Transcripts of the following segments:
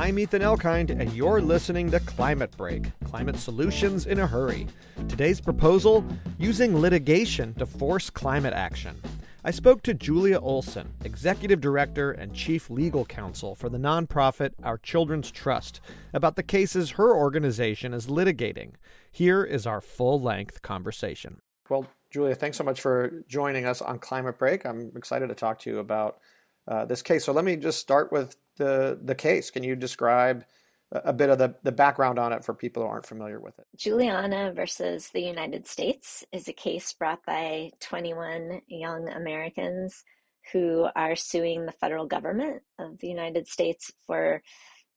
I'm Ethan Elkind, and you're listening to Climate Break Climate Solutions in a Hurry. Today's proposal using litigation to force climate action. I spoke to Julia Olson, Executive Director and Chief Legal Counsel for the nonprofit Our Children's Trust, about the cases her organization is litigating. Here is our full length conversation. Well, Julia, thanks so much for joining us on Climate Break. I'm excited to talk to you about uh, this case. So let me just start with the the case. Can you describe a bit of the, the background on it for people who aren't familiar with it? Juliana versus the United States is a case brought by 21 young Americans who are suing the federal government of the United States for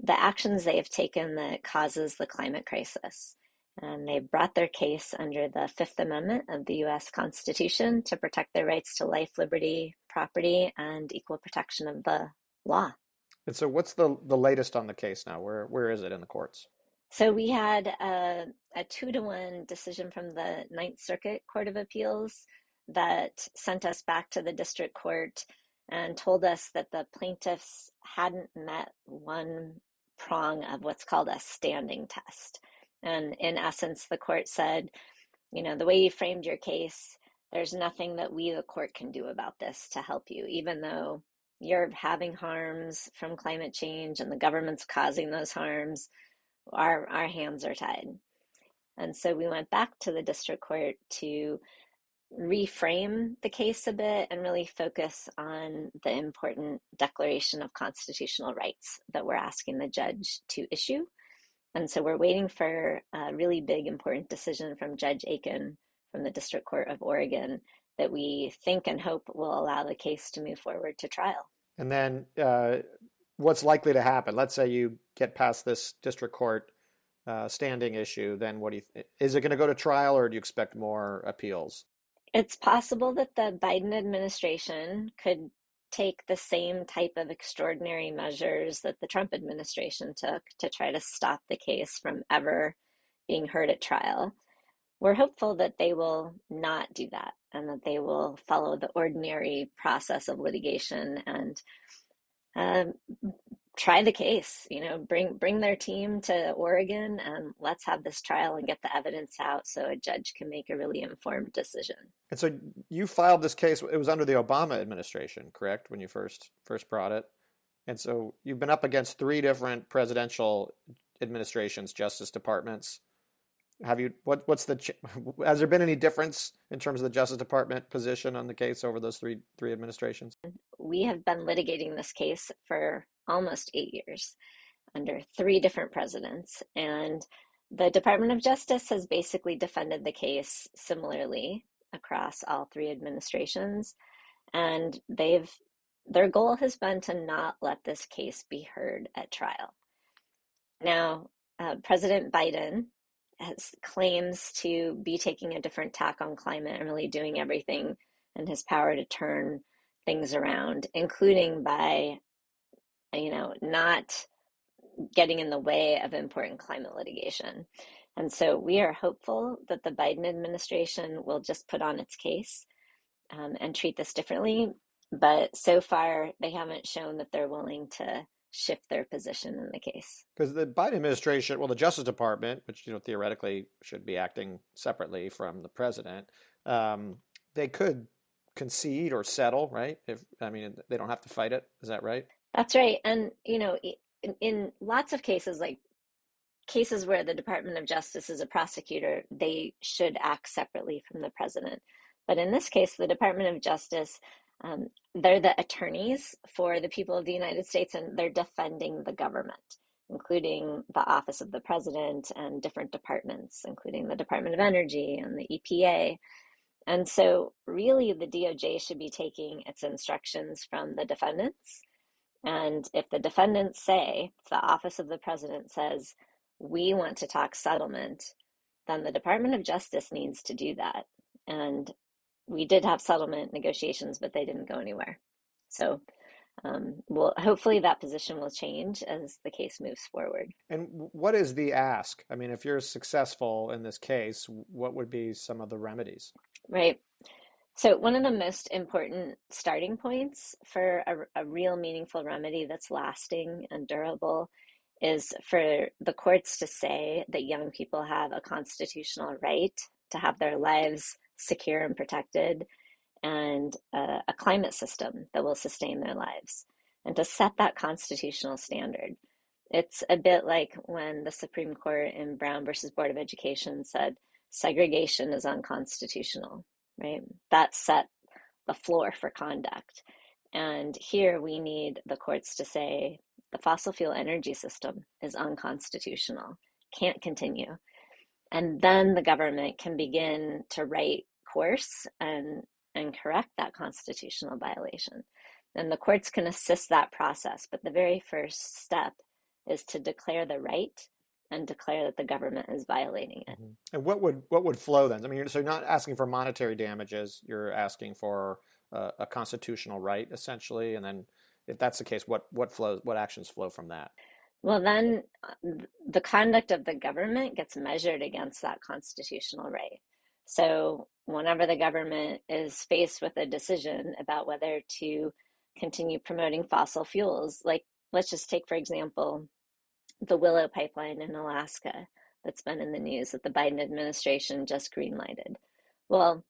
the actions they have taken that causes the climate crisis. And they brought their case under the Fifth Amendment of the US Constitution to protect their rights to life, liberty, property, and equal protection of the law. And so, what's the the latest on the case now? Where where is it in the courts? So we had a, a two to one decision from the Ninth Circuit Court of Appeals that sent us back to the district court and told us that the plaintiffs hadn't met one prong of what's called a standing test. And in essence, the court said, you know, the way you framed your case, there's nothing that we, the court, can do about this to help you, even though you're having harms from climate change and the government's causing those harms. Our, our hands are tied. And so we went back to the district court to reframe the case a bit and really focus on the important declaration of constitutional rights that we're asking the judge to issue. And so we're waiting for a really big, important decision from Judge Aiken from the District Court of Oregon that we think and hope will allow the case to move forward to trial. And then uh, what's likely to happen? Let's say you get past this district court uh, standing issue, then what do you th- is it going to go to trial or do you expect more appeals? It's possible that the Biden administration could take the same type of extraordinary measures that the Trump administration took to try to stop the case from ever being heard at trial. We're hopeful that they will not do that and that they will follow the ordinary process of litigation and um, try the case you know bring bring their team to oregon and let's have this trial and get the evidence out so a judge can make a really informed decision. And so you filed this case it was under the obama administration correct when you first first brought it? And so you've been up against three different presidential administrations justice departments have you what what's the has there been any difference in terms of the justice department position on the case over those three three administrations we have been litigating this case for almost eight years under three different presidents. And the Department of Justice has basically defended the case similarly across all three administrations. And they've their goal has been to not let this case be heard at trial. Now, uh, President Biden has claims to be taking a different tack on climate and really doing everything in his power to turn things around, including by you know, not getting in the way of important climate litigation. And so we are hopeful that the Biden administration will just put on its case um, and treat this differently. But so far, they haven't shown that they're willing to shift their position in the case. Because the Biden administration, well, the Justice Department, which you know theoretically should be acting separately from the president, um, they could concede or settle, right? If I mean, they don't have to fight it. Is that right? That's right. And, you know, in, in lots of cases, like cases where the Department of Justice is a prosecutor, they should act separately from the president. But in this case, the Department of Justice, um, they're the attorneys for the people of the United States and they're defending the government, including the Office of the President and different departments, including the Department of Energy and the EPA. And so, really, the DOJ should be taking its instructions from the defendants and if the defendants say, if the office of the president says, we want to talk settlement, then the Department of Justice needs to do that. And we did have settlement negotiations, but they didn't go anywhere. So, um, well, hopefully that position will change as the case moves forward. And what is the ask? I mean, if you're successful in this case, what would be some of the remedies? Right. So, one of the most important starting points for a, a, real meaningful remedy that's lasting and durable is for the courts to say that young people have a constitutional right to have their lives secure and protected and a, a climate system that will sustain their lives and to set that constitutional standard. It's a bit like when the Supreme Court in Brown versus Board of Education said segregation is unconstitutional, right? That set the floor for conduct. And here we need the courts to say the fossil fuel energy system is unconstitutional, can't continue. And then the government can begin to write course and, and correct that constitutional violation. And the courts can assist that process. But the very first step is to declare the right and declare that the government is violating it. Mm-hmm. And what would what would flow then? I mean, so you're not asking for monetary damages. You're asking for a, a constitutional right, essentially. And then, if that's the case, what what flows? What actions flow from that? Well, then the conduct of the government gets measured against that constitutional right. So, whenever the government is faced with a decision about whether to continue promoting fossil fuels, like let's just take, for example, the Willow pipeline in Alaska that's been in the news that the Biden administration just greenlighted. Well,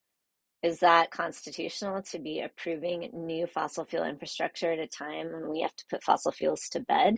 is that constitutional to be approving new fossil fuel infrastructure at a time when we have to put fossil fuels to bed?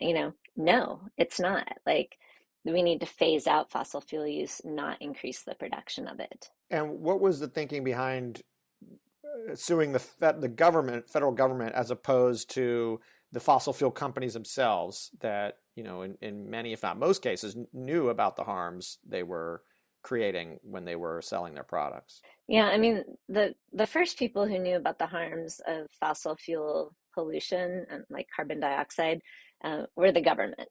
You know, no, it's not. Like, we need to phase out fossil fuel use, not increase the production of it. And what was the thinking behind uh, suing the the government, federal government, as opposed to the fossil fuel companies themselves that you know in, in many if not most cases knew about the harms they were creating when they were selling their products yeah i mean the the first people who knew about the harms of fossil fuel pollution and like carbon dioxide uh, were the government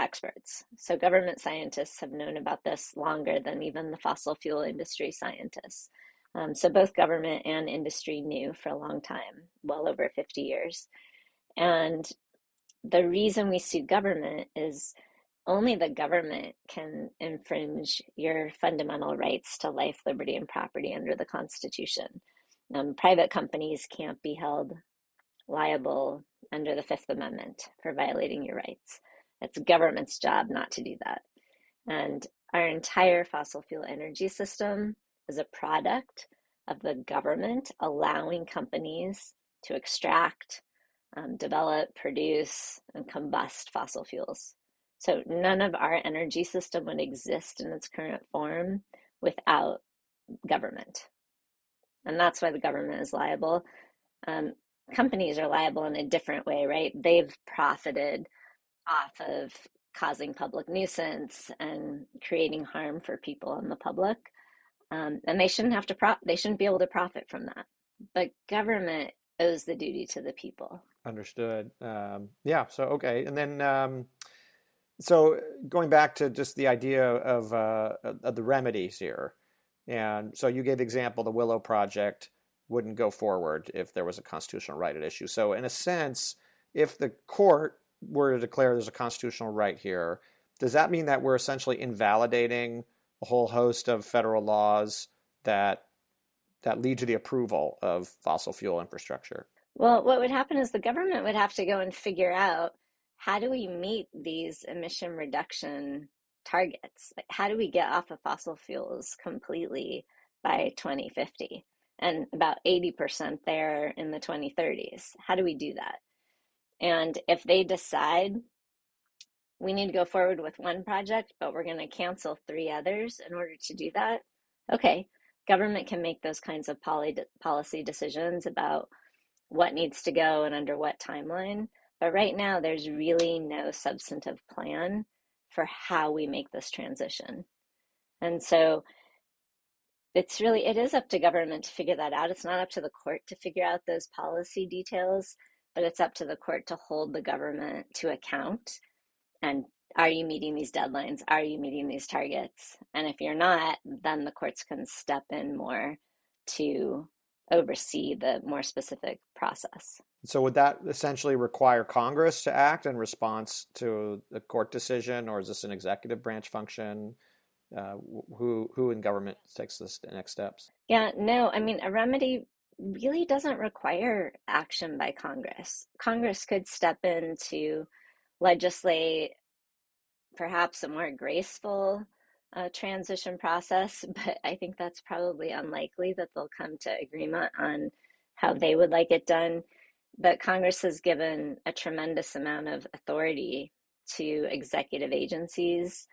experts so government scientists have known about this longer than even the fossil fuel industry scientists um, so both government and industry knew for a long time well over 50 years and the reason we sue government is only the government can infringe your fundamental rights to life, liberty, and property under the Constitution. Um, private companies can't be held liable under the Fifth Amendment for violating your rights. It's government's job not to do that. And our entire fossil fuel energy system is a product of the government allowing companies to extract, um, develop, produce, and combust fossil fuels. So none of our energy system would exist in its current form without government. And that's why the government is liable. Um, companies are liable in a different way, right? They've profited off of causing public nuisance and creating harm for people and the public. Um, and they shouldn't have to pro- they shouldn't be able to profit from that. But government owes the duty to the people. Understood. Um, yeah. So okay, and then um, so going back to just the idea of, uh, of the remedies here, and so you gave example the Willow Project wouldn't go forward if there was a constitutional right at issue. So in a sense, if the court were to declare there's a constitutional right here, does that mean that we're essentially invalidating a whole host of federal laws that that lead to the approval of fossil fuel infrastructure? Well, what would happen is the government would have to go and figure out how do we meet these emission reduction targets? Like, how do we get off of fossil fuels completely by 2050 and about 80% there in the 2030s? How do we do that? And if they decide we need to go forward with one project, but we're going to cancel three others in order to do that, okay, government can make those kinds of policy decisions about what needs to go and under what timeline. But right now, there's really no substantive plan for how we make this transition. And so it's really, it is up to government to figure that out. It's not up to the court to figure out those policy details, but it's up to the court to hold the government to account. And are you meeting these deadlines? Are you meeting these targets? And if you're not, then the courts can step in more to oversee the more specific process. So, would that essentially require Congress to act in response to the court decision, or is this an executive branch function? Uh, who who in government takes the next steps? Yeah, no, I mean a remedy really doesn't require action by Congress. Congress could step in to legislate perhaps a more graceful uh, transition process, but I think that's probably unlikely that they'll come to agreement on how they would like it done. But Congress has given a tremendous amount of authority to executive agencies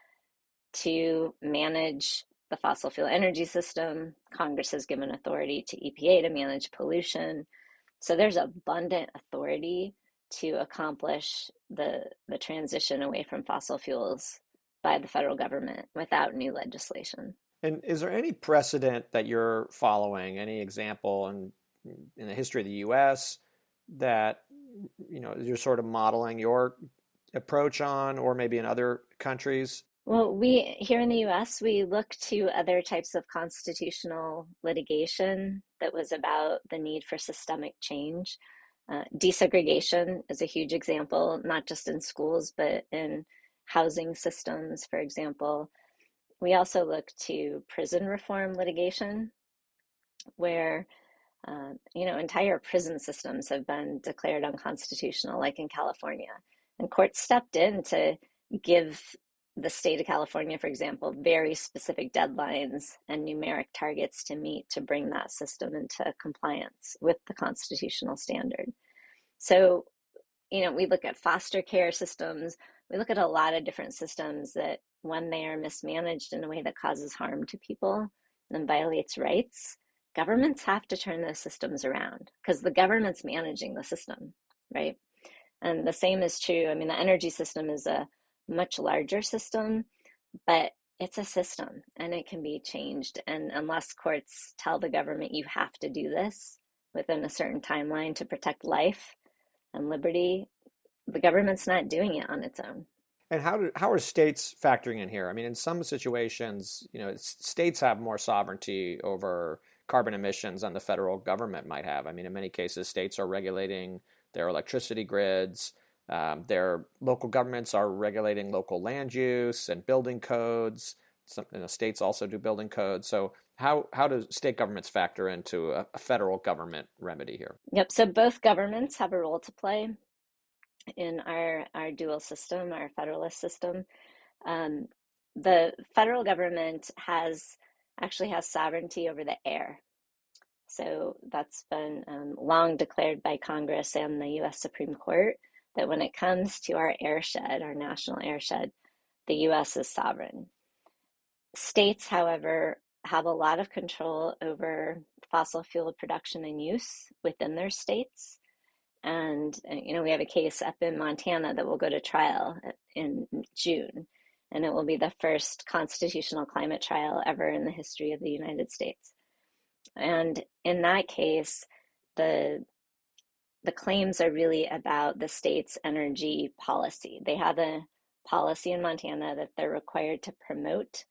to manage the fossil fuel energy system. Congress has given authority to EPA to manage pollution. So there's abundant authority to accomplish the, the transition away from fossil fuels by the federal government without new legislation. And is there any precedent that you're following, any example in, in the history of the US that you know you're sort of modeling your approach on or maybe in other countries? Well, we here in the US, we look to other types of constitutional litigation that was about the need for systemic change. Uh, desegregation is a huge example, not just in schools, but in housing systems, for example. We also look to prison reform litigation, where uh, you know entire prison systems have been declared unconstitutional, like in California, and courts stepped in to give the state of California, for example, very specific deadlines and numeric targets to meet to bring that system into compliance with the constitutional standard. So, you know, we look at foster care systems, we look at a lot of different systems that, when they are mismanaged in a way that causes harm to people and violates rights, governments have to turn those systems around because the government's managing the system, right? And the same is true. I mean, the energy system is a much larger system, but it's a system and it can be changed. And unless courts tell the government you have to do this within a certain timeline to protect life and liberty, the government's not doing it on its own. And how do, how are states factoring in here? I mean, in some situations, you know, states have more sovereignty over carbon emissions than the federal government might have. I mean, in many cases, states are regulating their electricity grids. Um, their local governments are regulating local land use and building codes. Some you know, states also do building codes. So how how do state governments factor into a, a, federal government remedy here? Yep. So both governments have a role to play in our our dual system, our federalist system. Um, the federal government has actually has sovereignty over the air. So that's been um, long declared by Congress and the U.S. Supreme Court that when it comes to our airshed, our national airshed, the US is sovereign. States, however, have a lot of control over fossil fuel production and use within their states. And, uh, you know, we have a case up in Montana that will go to trial in June. And it will be the first constitutional climate trial ever in the history of the United States. And in that case, the the claims are really about the state's energy policy. They have a policy in Montana that they're required to promote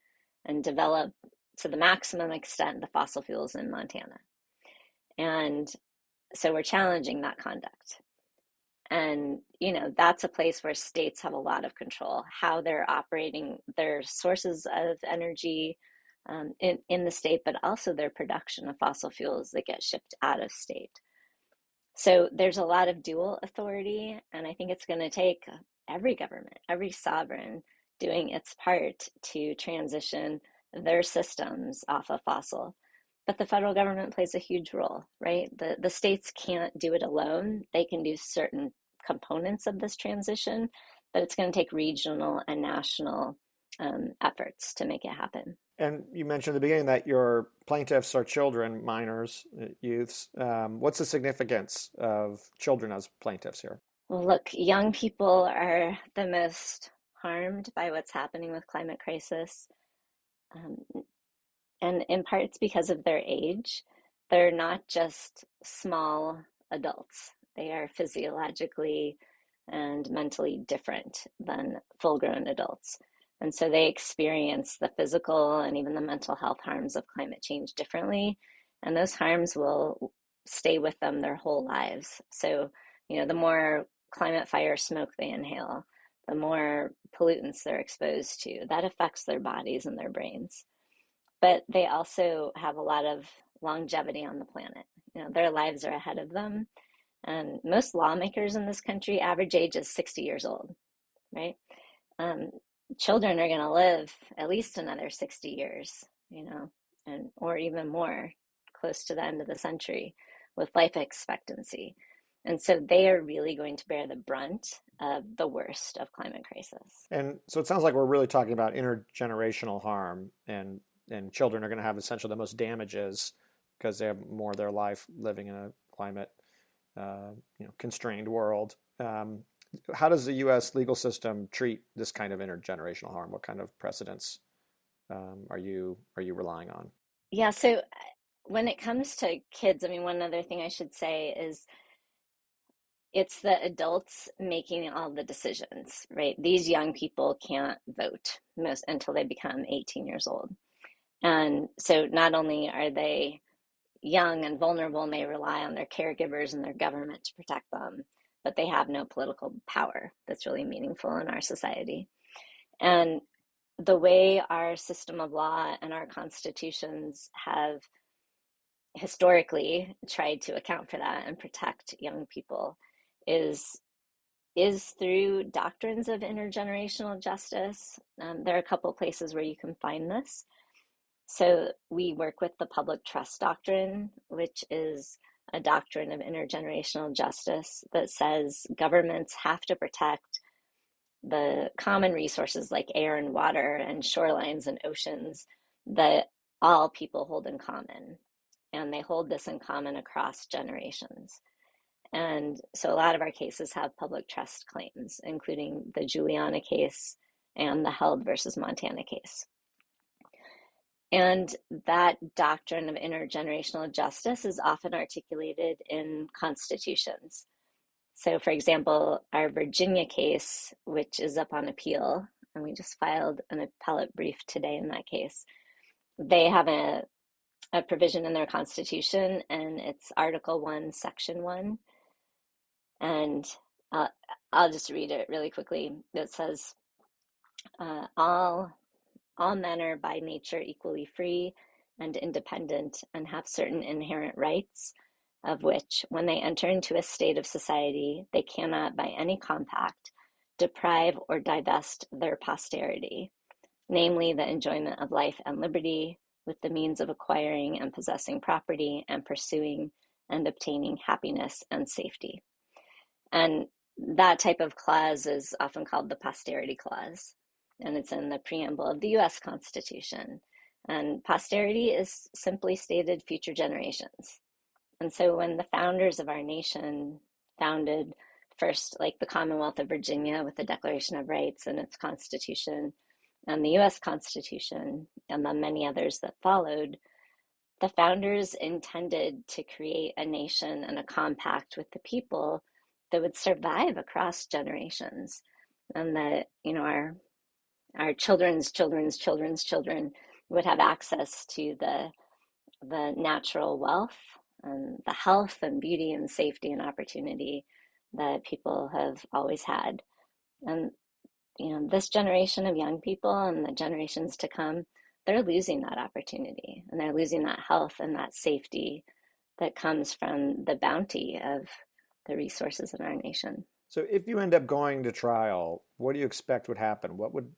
and develop to the maximum extent the fossil fuels in Montana. And so we're challenging that conduct. And, you know, that's a place where states have a lot of control, how they're operating their sources of energy um, in, in the state, but also their production of fossil fuels that get shipped out of state. So there's a lot of dual authority, and I think it's going to take every government, every sovereign doing its part to transition their systems off of fossil. But the federal government plays a huge role, right? The, the states can't do it alone. They can do certain components of this transition, but it's going to take regional and national um, efforts to make it happen. And you mentioned at the beginning that your plaintiffs are children, minors, uh, youths. Um, what's the significance of children as plaintiffs here? Well, look, young people are the most harmed by what's happening with climate crisis. Um, and in part, it's because of their age. They're not just small adults, they are physiologically and mentally different than full grown adults. And so they experience the physical and even the mental health harms of climate change differently. And those harms will stay with them their whole lives. So, you know, the more climate fire smoke they inhale, the more pollutants they're exposed to, that affects their bodies and their brains. But they also have a lot of longevity on the planet. You know, their lives are ahead of them. And most lawmakers in this country, average age is 60 years old. right? Um, children are going to live at least another 60 years, you know, and or even more close to the end of the century with life expectancy. And so they are really going to bear the brunt of the worst of climate crisis. And so it sounds like we're really talking about intergenerational harm and and children are going to have essentially the most damages because they have more of their life living in a climate uh, you know constrained world. Um, how does the U.S. legal system treat this kind of intergenerational harm? What kind of precedents um, are you are you relying on? Yeah, so uh, when it comes to kids, I mean, one other thing I should say is it's the adults making all the decisions, right? These young people can't vote most until they become 18 years old. And so not only are they young and vulnerable and they rely on their caregivers and their government to protect them, but they have no political power that's really meaningful in our society. And the way our system of law and our constitutions have historically tried to account for that and protect young people is is through doctrines of intergenerational justice. Um, there are a couple places where you can find this. So we work with the public trust doctrine, which is a doctrine of intergenerational justice that says governments have to protect the common resources like air and water and shorelines and oceans that all people hold in common. And they hold this in common across generations. And so a lot of our cases have public trust claims, including the Juliana case and the Held versus Montana case. And that doctrine of intergenerational justice is often articulated in constitutions. So, for example, our Virginia case, which is up on appeal, and we just filed an appellate brief today in that case, they have a, a provision in their constitution, and it's Article 1, Section 1. And uh, I'll just read it really quickly. It says, uh, all all men are by nature equally free and independent and have certain inherent rights, of which, when they enter into a state of society, they cannot by any compact deprive or divest their posterity, namely the enjoyment of life and liberty, with the means of acquiring and possessing property and pursuing and obtaining happiness and safety. And that type of clause is often called the posterity clause and it's in the preamble of the US Constitution. And posterity is simply stated future generations. And so when the founders of our nation founded first, like the Commonwealth of Virginia with the Declaration of Rights and its Constitution, and the US Constitution, and the many others that followed, the founders intended to create a nation and a compact with the people that would survive across generations and that you know our our children's children's children's children would have access to the the natural wealth and the health and beauty and safety and opportunity that people have always had. And you know this generation of young people and the generations to come they're losing that opportunity and they're losing that health and that safety that comes from the bounty of the resources in our nation. So if you end up going to trial what do you expect would happen? What would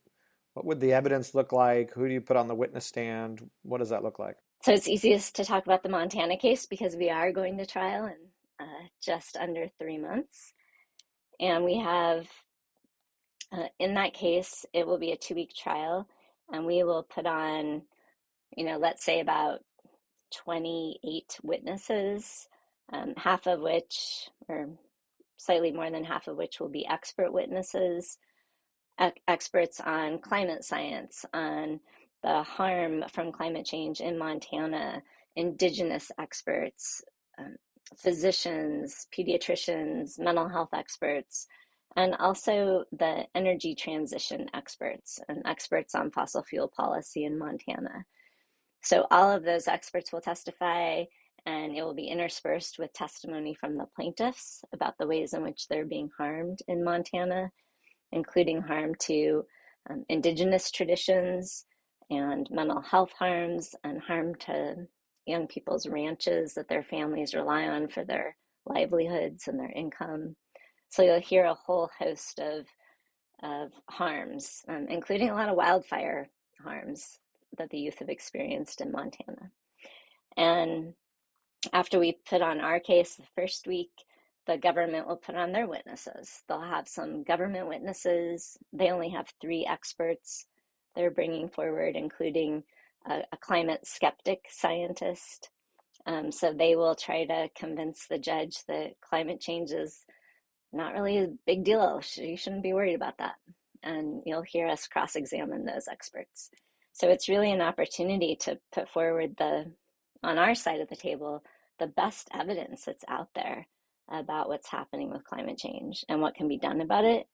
what would the evidence look like? Who do you put on the witness stand? What does that look like? So it's easiest to talk about the Montana case because we are going to trial in uh, just under three months. And we have, uh, in that case, it will be a two week trial, and we will put on, you know, let's say about 28 witnesses, um, half of which, or slightly more than half of which, will be expert witnesses experts on climate science, on the harm from climate change in Montana, indigenous experts, um, physicians, pediatricians, mental health experts, and also the energy transition experts and experts on fossil fuel policy in Montana. So, all of those experts will testify, and it will be interspersed with testimony from the plaintiffs about the ways in which they're being harmed in Montana including harm to um, indigenous traditions and mental health harms and harm to young people's ranches that their families rely on for their livelihoods and their income. So you'll hear a whole host of of harms, um, including a lot of wildfire harms that the youth have experienced in Montana. And after we put on our case the first week, the government will put on their witnesses. They'll have some government witnesses. They only have three experts they're bringing forward, including a, a climate skeptic scientist. Um, so they will try to convince the judge that climate change is not really a big deal. You shouldn't be worried about that. And you'll hear us cross examine those experts. So it's really an opportunity to put forward the, on our side of the table, the best evidence that's out there about what's happening with climate change and what can be done about it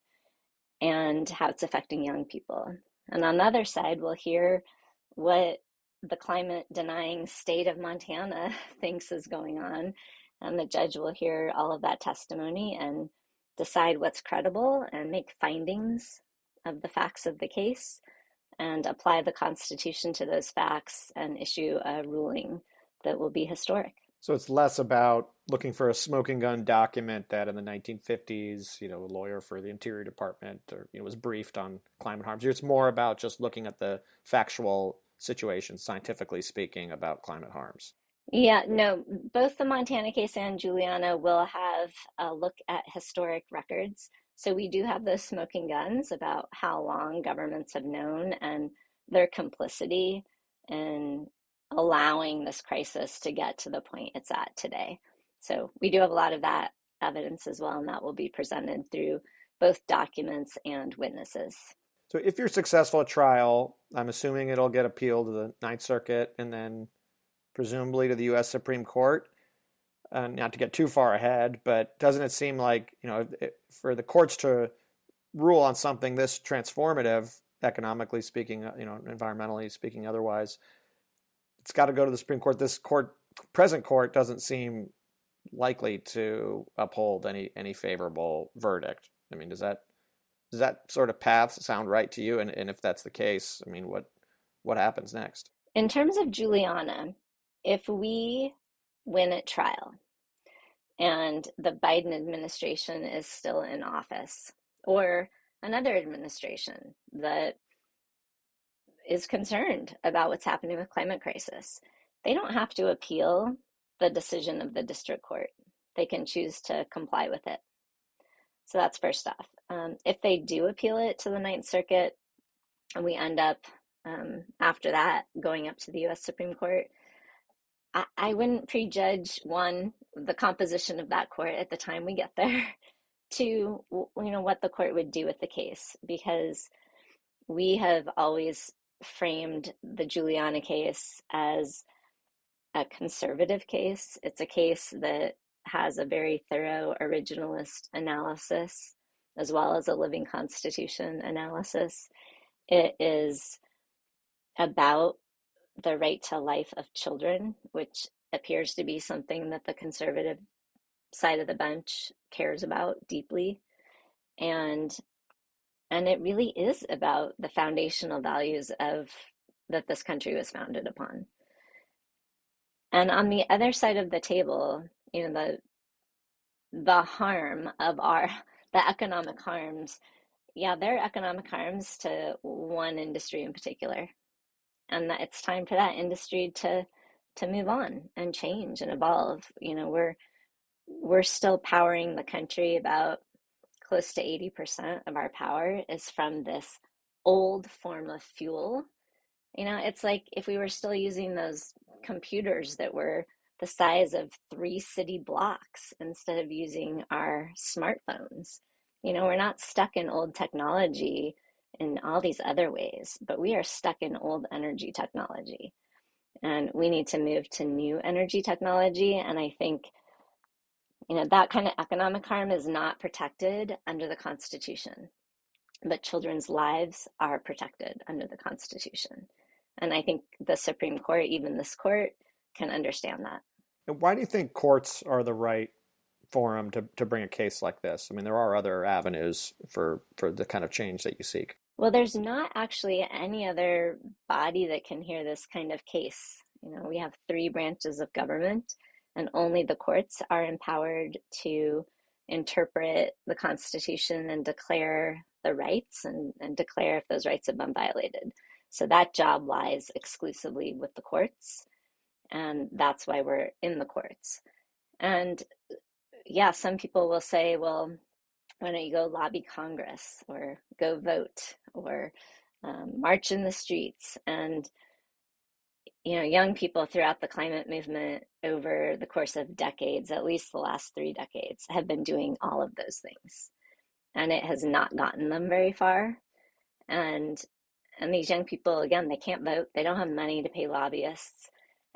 and how it's affecting young people. And on the other side, we'll hear what the climate denying state of Montana thinks is going on. And the judge will hear all of that testimony and decide what's credible and make findings of the facts of the case and apply the Constitution to those facts and issue a ruling that will be historic. So it's less about looking for a smoking gun document that in the 1950s, you know, a lawyer for the Interior Department or you know was briefed on climate harms. It's more about just looking at the factual situation, scientifically speaking, about climate harms. Yeah, no, both the Montana case and Juliana will have a look at historic records. So we do have those smoking guns about how long governments have known and their complicity in allowing this crisis to get to the point it's at today. So we do have a lot of that evidence as well, and that will be presented through both documents and witnesses. So if you're successful at trial, I'm assuming it'll get appealed to the Ninth Circuit and then presumably to the U.S. Supreme Court. Uh, not to get too far ahead, but doesn't it seem like you know for the courts to rule on something this transformative, economically speaking, uh, you know, environmentally speaking, otherwise, it's got to go to the Supreme Court. This court, present court, doesn't seem likely to uphold any any favorable verdict. I mean, does that does that sort of path sound right to you? And and if that's the case, I mean, what what happens next? In terms of Juliana, if we win at trial and the Biden administration is still in office, or another administration that is concerned about what's happening with climate crisis, they don't have to appeal the decision of the district court. They can choose to comply with it. So that's first off. Um, if they do appeal it to the Ninth Circuit, and we end up um, after that going up to the U.S. Supreme Court, I, I wouldn't prejudge one the composition of that court at the time we get there. to you know what the court would do with the case because we have always framed the Juliana case as a conservative case. It's a case that has a very thorough originalist analysis as well as a living constitution analysis. It is about the right to life of children, which appears to be something that the conservative side of the bench cares about deeply. And and it really is about the foundational values of that this country was founded upon. And on the other side of the table, you know, the the harm of our the economic harms, yeah, there are economic harms to one industry in particular. And that it's time for that industry to to move on and change and evolve. You know, we're we're still powering the country about close to 80% of our power is from this old form of fuel. You know, it's like if we were still using those computers that were the size of three city blocks instead of using our smartphones. You know, we're not stuck in old technology in all these other ways, but we are stuck in old energy technology. And we need to move to new energy technology. And I think you know, that kind of economic harm is not protected under the Constitution, but children's lives are protected under the Constitution. And I think the Supreme Court, even this court, can understand that. And why do you think courts are the right forum to, to bring a case like this? I mean, there are other avenues for, for the kind of change that you seek. Well, there's not actually any other body that can hear this kind of case. You know, we have three branches of government and only the courts are empowered to interpret the Constitution and declare the rights and, and declare if those rights have been violated. So that job lies exclusively with the courts. And that's why we're in the courts. And yeah, some people will say, well, why don't you go lobby Congress or go vote or um, march in the streets? And you know, young people throughout the climate movement over the course of decades, at least the last three decades, have been doing all of those things. And it has not gotten them very far. And and these young people, again, they can't vote. They don't have money to pay lobbyists.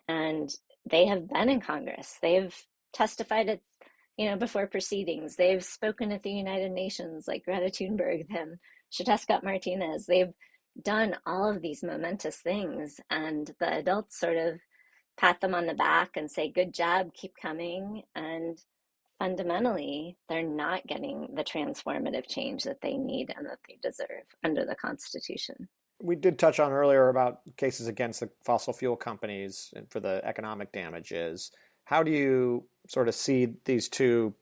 And they have been in Congress. They've testified at, you know, before proceedings. They've spoken at the United Nations like Greta Thunberg and Xiuhtezcatl Martinez. They've done all of these momentous things and the adults sort of pat them on the back and say good job keep coming and fundamentally they're not getting the transformative change that they need and that they deserve under the constitution. We did touch on earlier about cases against the fossil fuel companies for the economic damages. How do you sort of see these two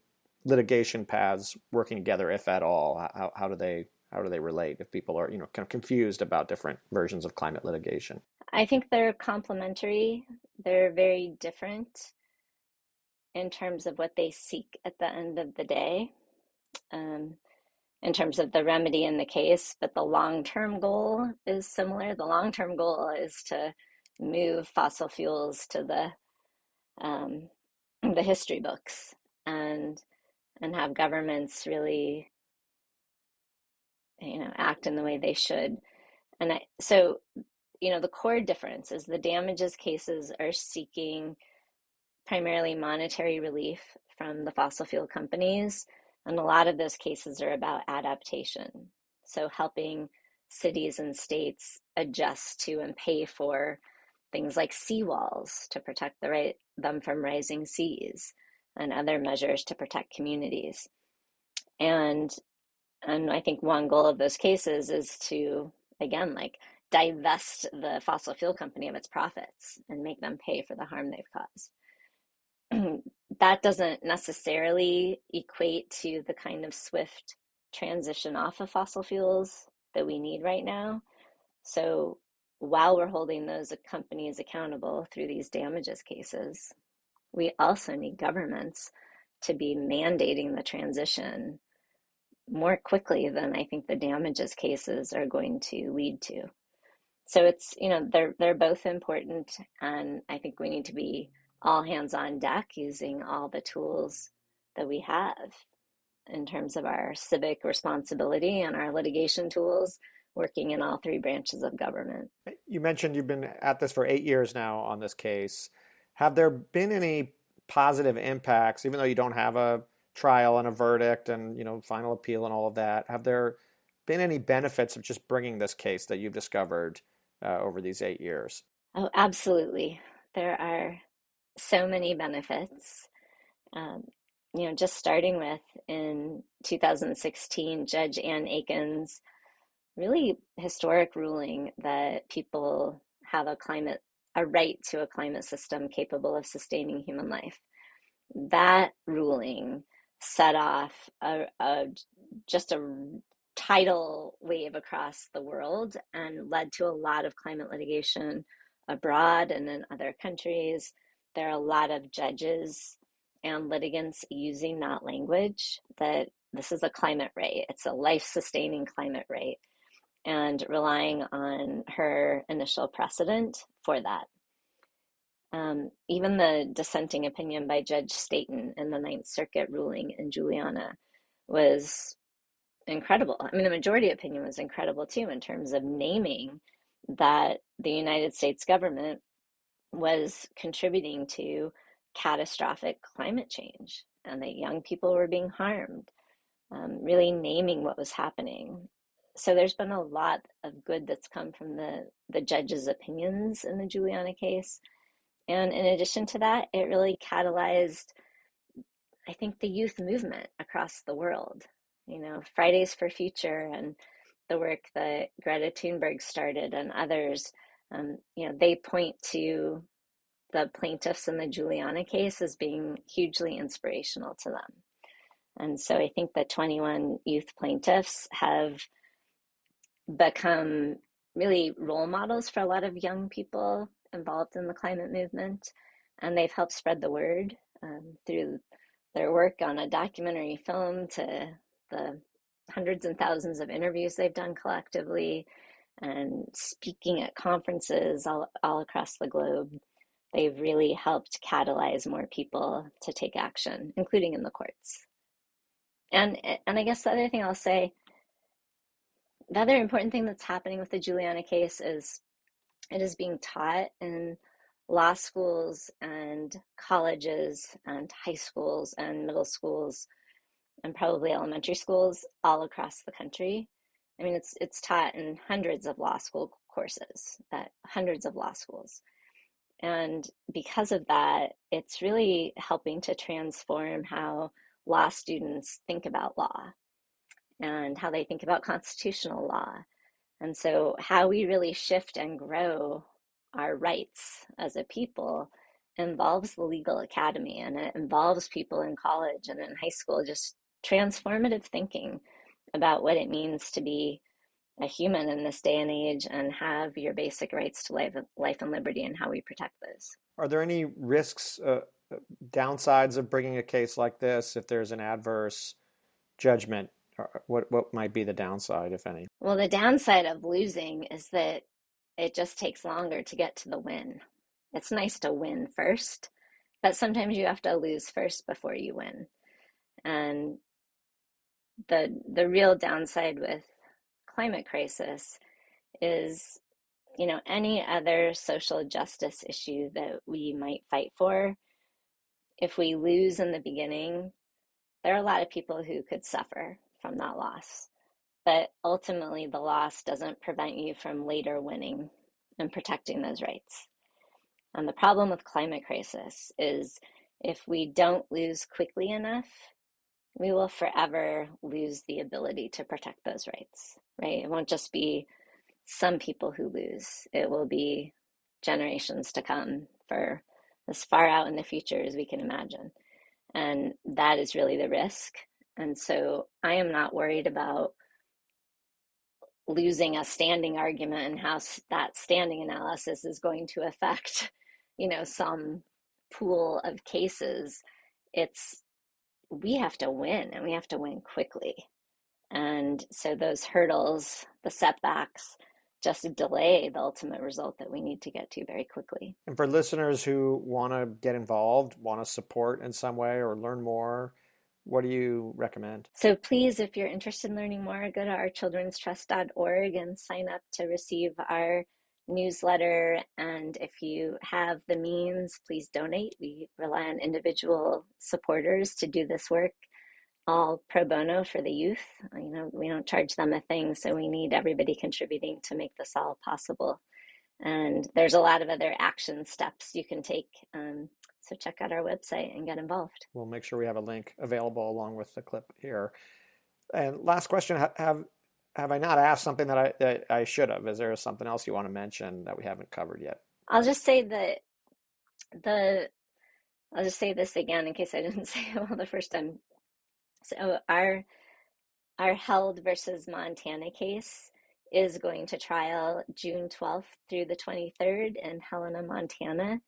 litigation paths working together if at all? How, how do they how do they relate if people are you know kind of confused about different versions of climate litigation? I think they're complementary. They're very different in terms of what they seek at the end of the day um, in terms of the remedy in the case but the long-term goal is similar. The long-term goal is to move fossil fuels to the um, the history books and and have governments really you know act in the way they should. And I, so you know the core difference is the damages cases are seeking primarily monetary relief from the fossil fuel companies and a lot of those cases are about adaptation. So helping cities and states adjust to and pay for things like seawalls to protect the right, them from rising seas and other measures to protect communities. And and I think one goal of those cases is to, again, like divest the fossil fuel company of its profits and make them pay for the harm they've caused. that doesn't necessarily equate to the kind of swift transition off of fossil fuels that we need right now. So while we're holding those companies accountable through these damages cases, we also need governments to be mandating the transition more quickly than I think the damages cases are going to lead to. So it's, you know, they're they're both important and I think we need to be all hands on deck using all the tools that we have in terms of our civic responsibility and our litigation tools working in all three branches of government. You mentioned you've been at this for 8 years now on this case. Have there been any positive impacts even though you don't have a trial and a verdict and you know final appeal and all of that. Have there been any benefits of just bringing this case that you've discovered uh, over these eight years? Oh absolutely. There are so many benefits. Um, you know just starting with in 2016 judge ann aikens really historic ruling that people have a climate a right to a climate system capable of sustaining human life. That ruling set off a, a just a tidal wave across the world and led to a lot of climate litigation abroad and in other countries. There are a lot of judges and litigants using that language that this is a climate right, it's a life sustaining climate right, and relying on her initial precedent for that. Um, even the dissenting opinion by Judge Staton in the Ninth Circuit ruling in Juliana was incredible. I mean, the majority opinion was incredible too, in terms of naming that the United States government was contributing to catastrophic climate change and that young people were being harmed, um, really naming what was happening. So there's been a lot of good that's come from the, the judge's opinions in the Juliana case. And in addition to that, it really catalyzed, I think, the youth movement across the world. You know, Fridays for Future and the work that Greta Thunberg started and others, um, you know, they point to the plaintiffs in the Juliana case as being hugely inspirational to them. And so I think the 21 youth plaintiffs have become really role models for a lot of young people involved in the climate movement. And they've helped spread the word um, through their work on a documentary film to the hundreds and thousands of interviews they've done collectively and speaking at conferences all, all across the globe. They've really helped catalyze more people to take action, including in the courts. And and I guess the other thing I'll say, the other important thing that's happening with the Juliana case is it is being taught in law schools and colleges and high schools and middle schools and probably elementary schools all across the country. I mean, it's it's taught in hundreds of law school courses at hundreds of law schools. And because of that, it's really helping to transform how law students think about law and how they think about constitutional law. And so, how we really shift and grow our rights as a people involves the legal academy and it involves people in college and in high school just transformative thinking about what it means to be a human in this day and age and have your basic rights to life, life and liberty and how we protect those. Are there any risks, uh, downsides of bringing a case like this if there's an adverse judgment? Uh, uh, what what might be the downside, if any? Well, the downside of losing is that it just takes longer to get to the win. It's nice to win first, but sometimes you have to lose first before you win. And the the real downside with climate crisis is you know any other social justice issue that we might fight for if we lose in the beginning there are a lot of people who could suffer from that loss but ultimately the loss doesn't prevent you from later winning and protecting those rights and the problem with climate crisis is if we don't lose quickly enough we will forever lose the ability to protect those rights, right? It won't just be some people who lose, it will be generations to come for as far out in the future as we can imagine. And that is really the risk. And so I am not worried about losing a standing argument and how that standing analysis is going to affect, you know, some pool of cases. It's we have to win and we have to win quickly. And so those hurdles, the setbacks, just delay the ultimate result that we need to get to very quickly. And for listeners who want to get involved, want to support in some way or learn more, what do you recommend? So please, if you're interested in learning more, go to ourchildrenstrust.org and sign up to receive our newsletter. And if you have the means, please donate. We rely on individual supporters to do this work, all pro bono for the youth. You know, we don't charge them a thing, so we need everybody contributing to make this all possible. And there's a lot of other action steps you can take. Um, so check out our website and get involved. We'll make sure we have a link available along with the clip here. And last question: Have have I not asked something that I that I should have? Is there something else you want to mention that we haven't covered yet? I'll just say that the I'll just say this again in case I didn't say it well the first time. So our our Held versus Montana case is going to trial June 12th through the 23rd in Helena, Montana.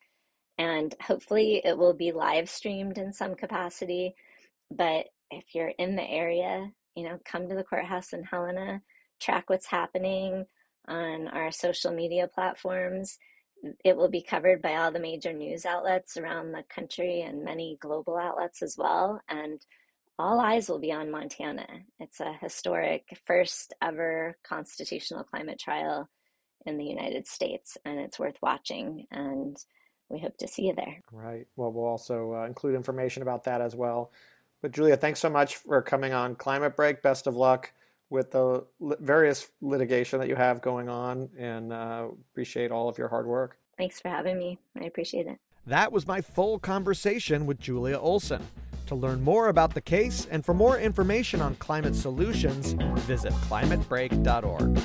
And hopefully it will be live streamed in some capacity. But if you're in the area, you know, come to the courthouse in Helena, track what's happening on our social media platforms. It will be covered by all the major news outlets around the country and many global outlets as well. And all eyes will be on Montana. It's a historic first ever constitutional climate trial in the United States, and it's worth watching. And we hope to see you there. Right. Well, we'll also uh, include information about that as well but Julia, thanks so much for coming on Climate Break. Best of luck with the various litigation that you have going on, and uh, appreciate all of your hard work. Thanks for having me. I appreciate it. That was my full conversation with Julia Olson. To learn more about the case and for more information on climate solutions, visit climatebreak.org.